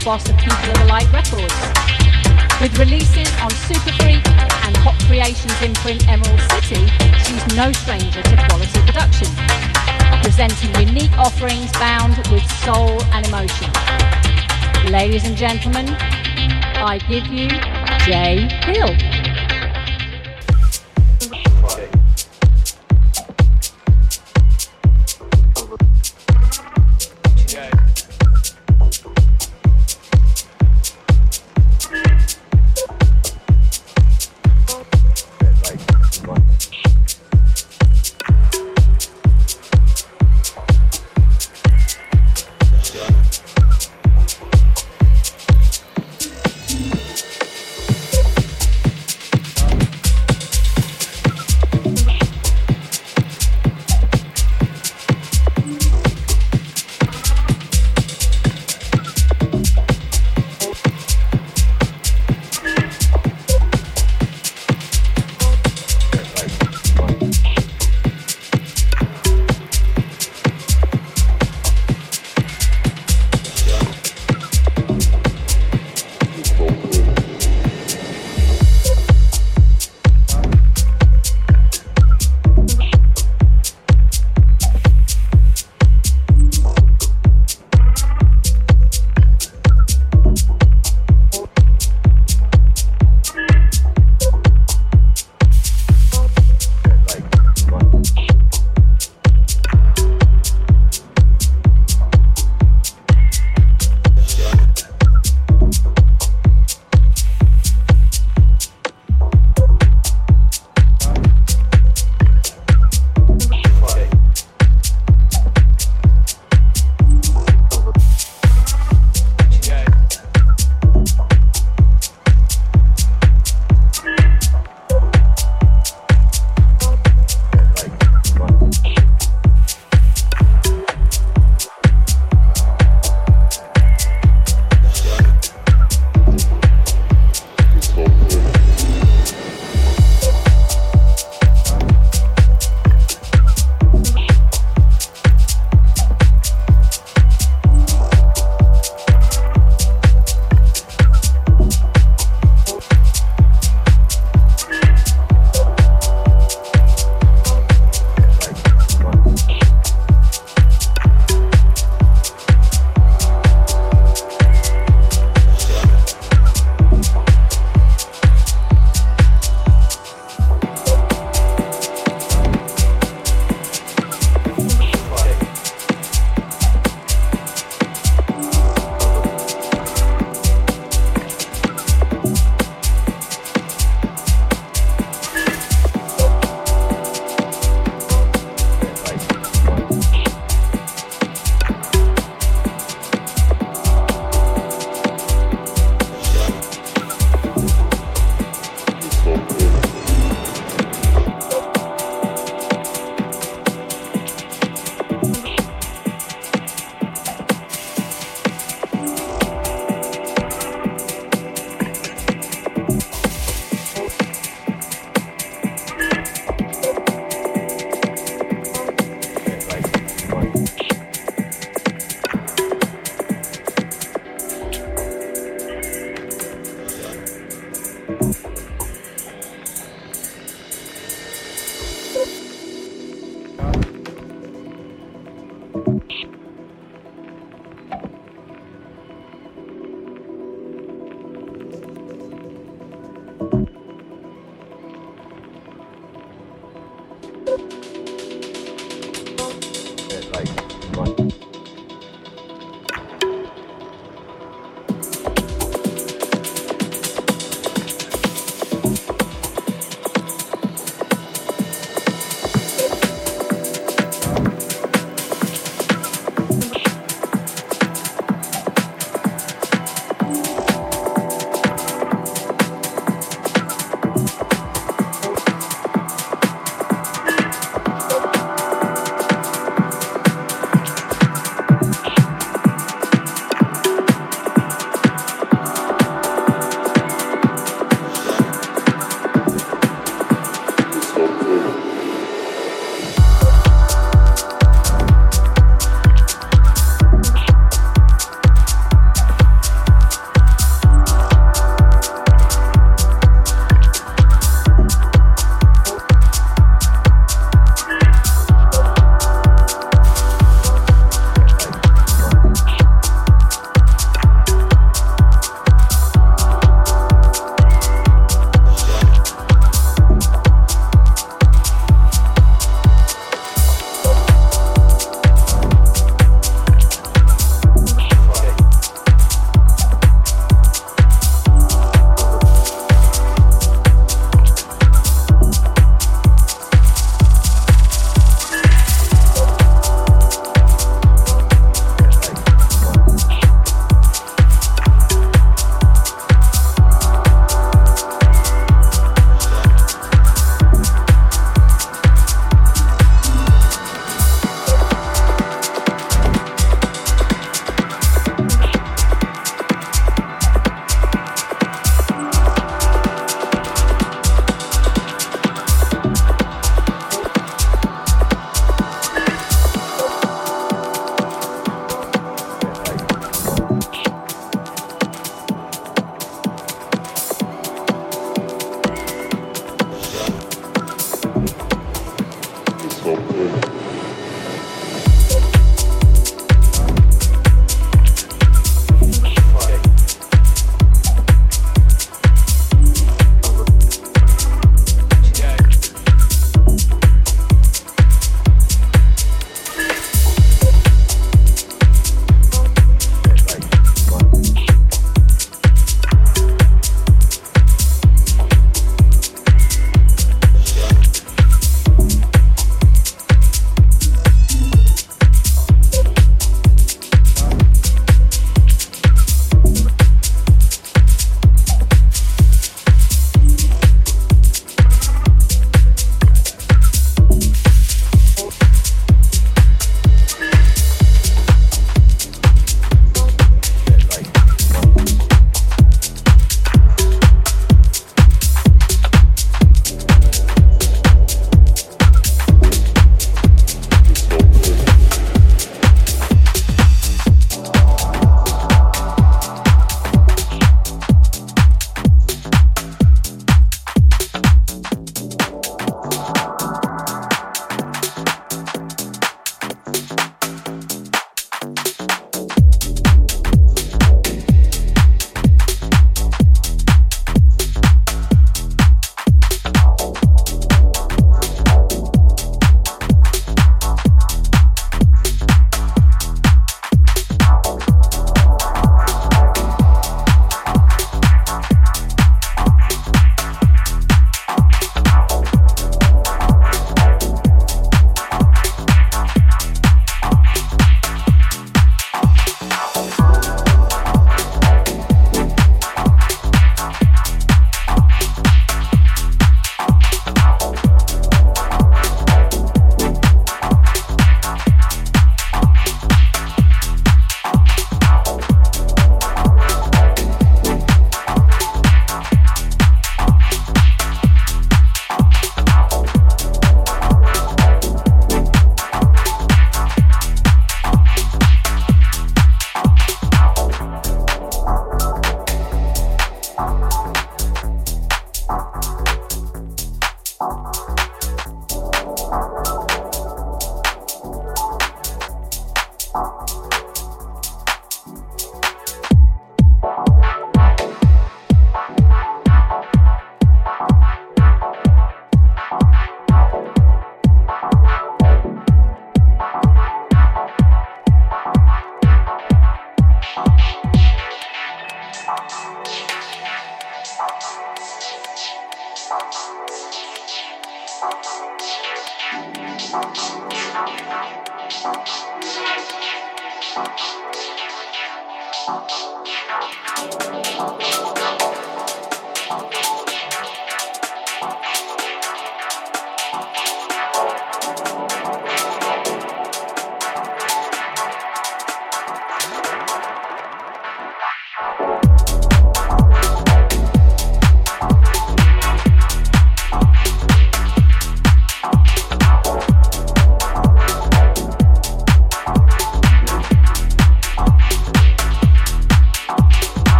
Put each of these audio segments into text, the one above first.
label boss of People of the Light Records. With releases on Superfreq and Hot Creations imprint Emerald City, she's no stranger to quality production, presenting unique offerings bound with soul and emotion. Ladies and gentlemen, I give you Jay Hill.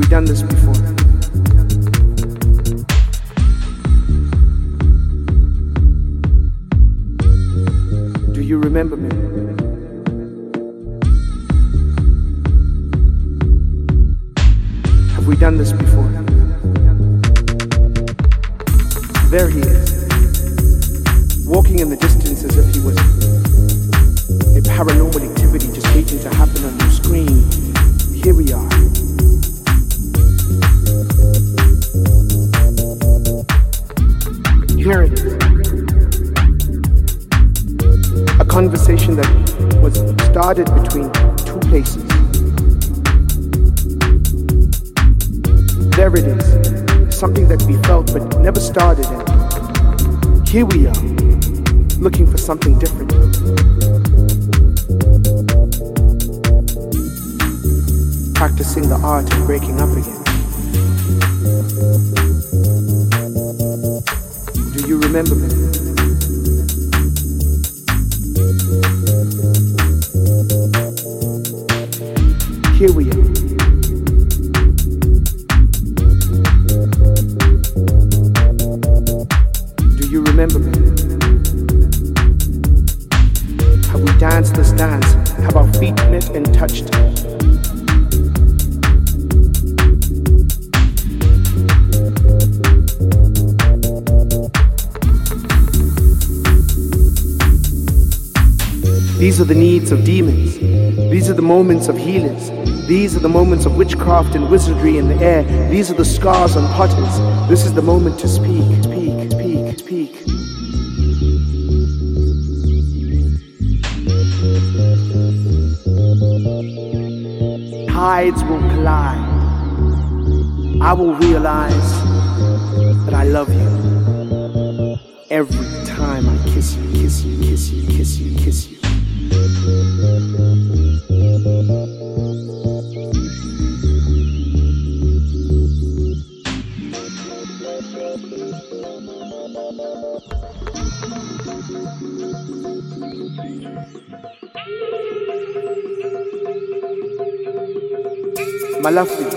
we done this before? Do you remember me? Have we done this before? There he is, walking in the distance as if he was a paranormal activity just waiting to happen on your screen. Here we are. experience. A conversation that was started between two places. There it is, something that we felt but never started And Here we are, looking for something different. Practicing the art of breaking up again remember me. Here we are. The needs of demons. These are the moments of healers. These are the moments of witchcraft and wizardry in the air. These are the scars on potters. This is the moment to speak, speak, speak, speak. Tides will collide. I will realize that I love you every time I kiss you, kiss you, kiss you, kiss you, kiss you. Malafi.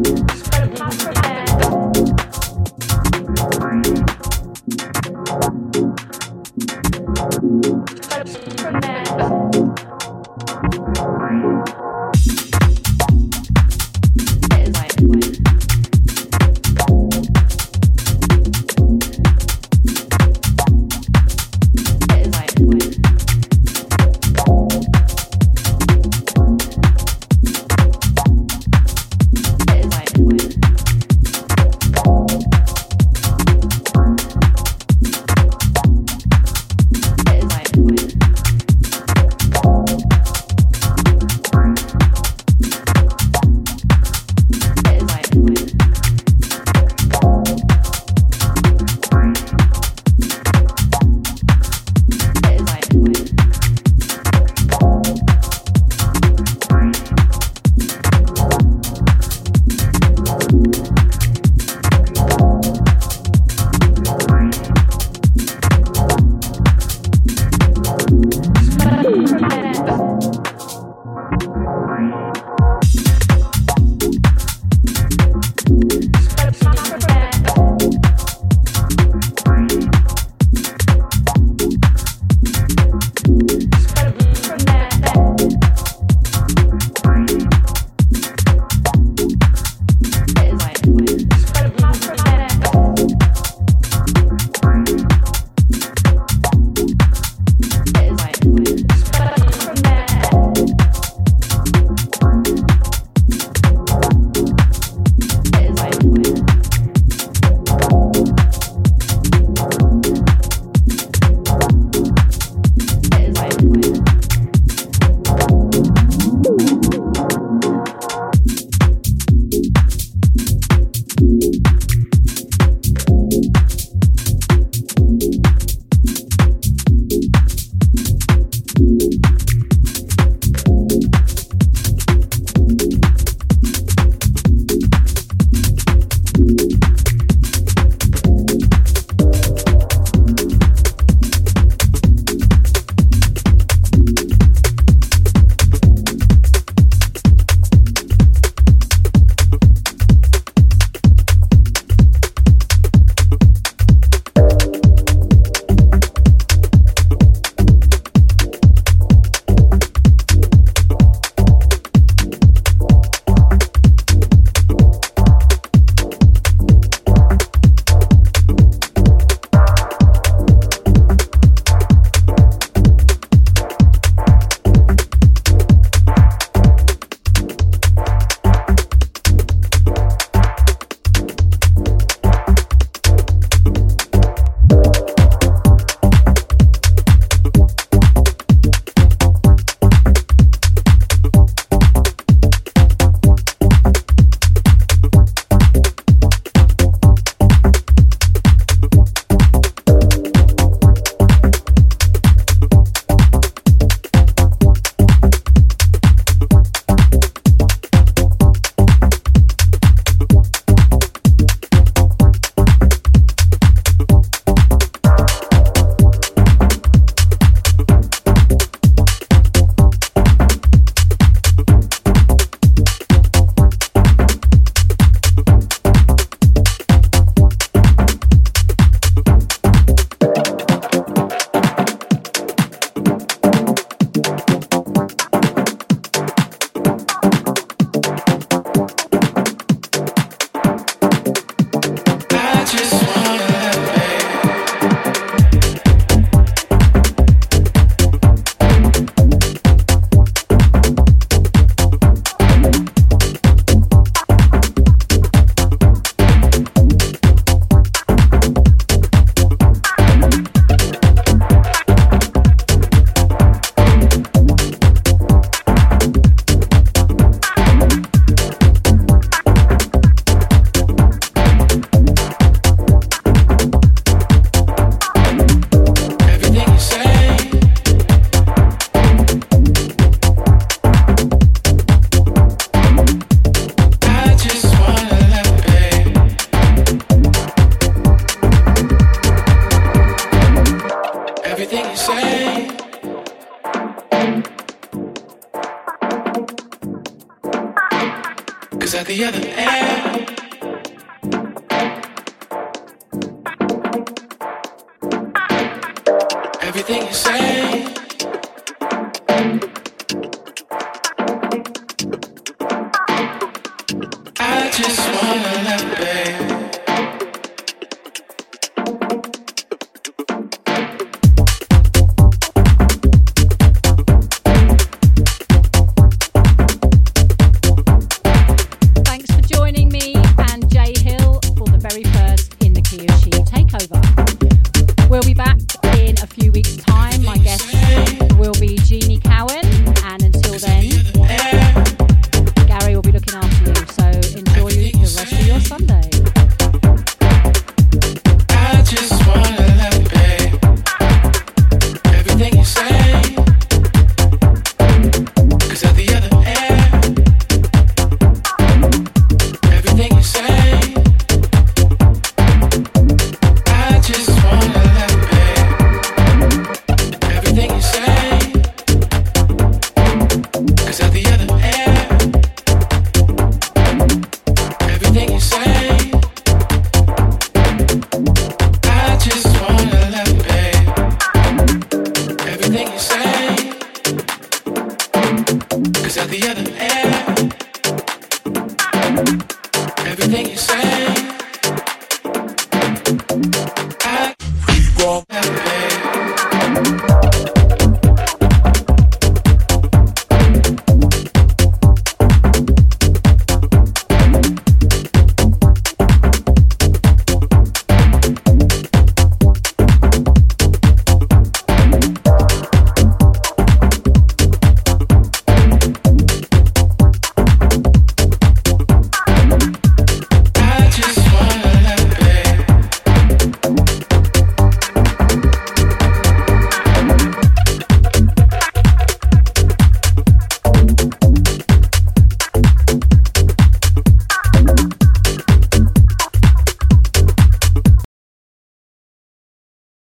Peace.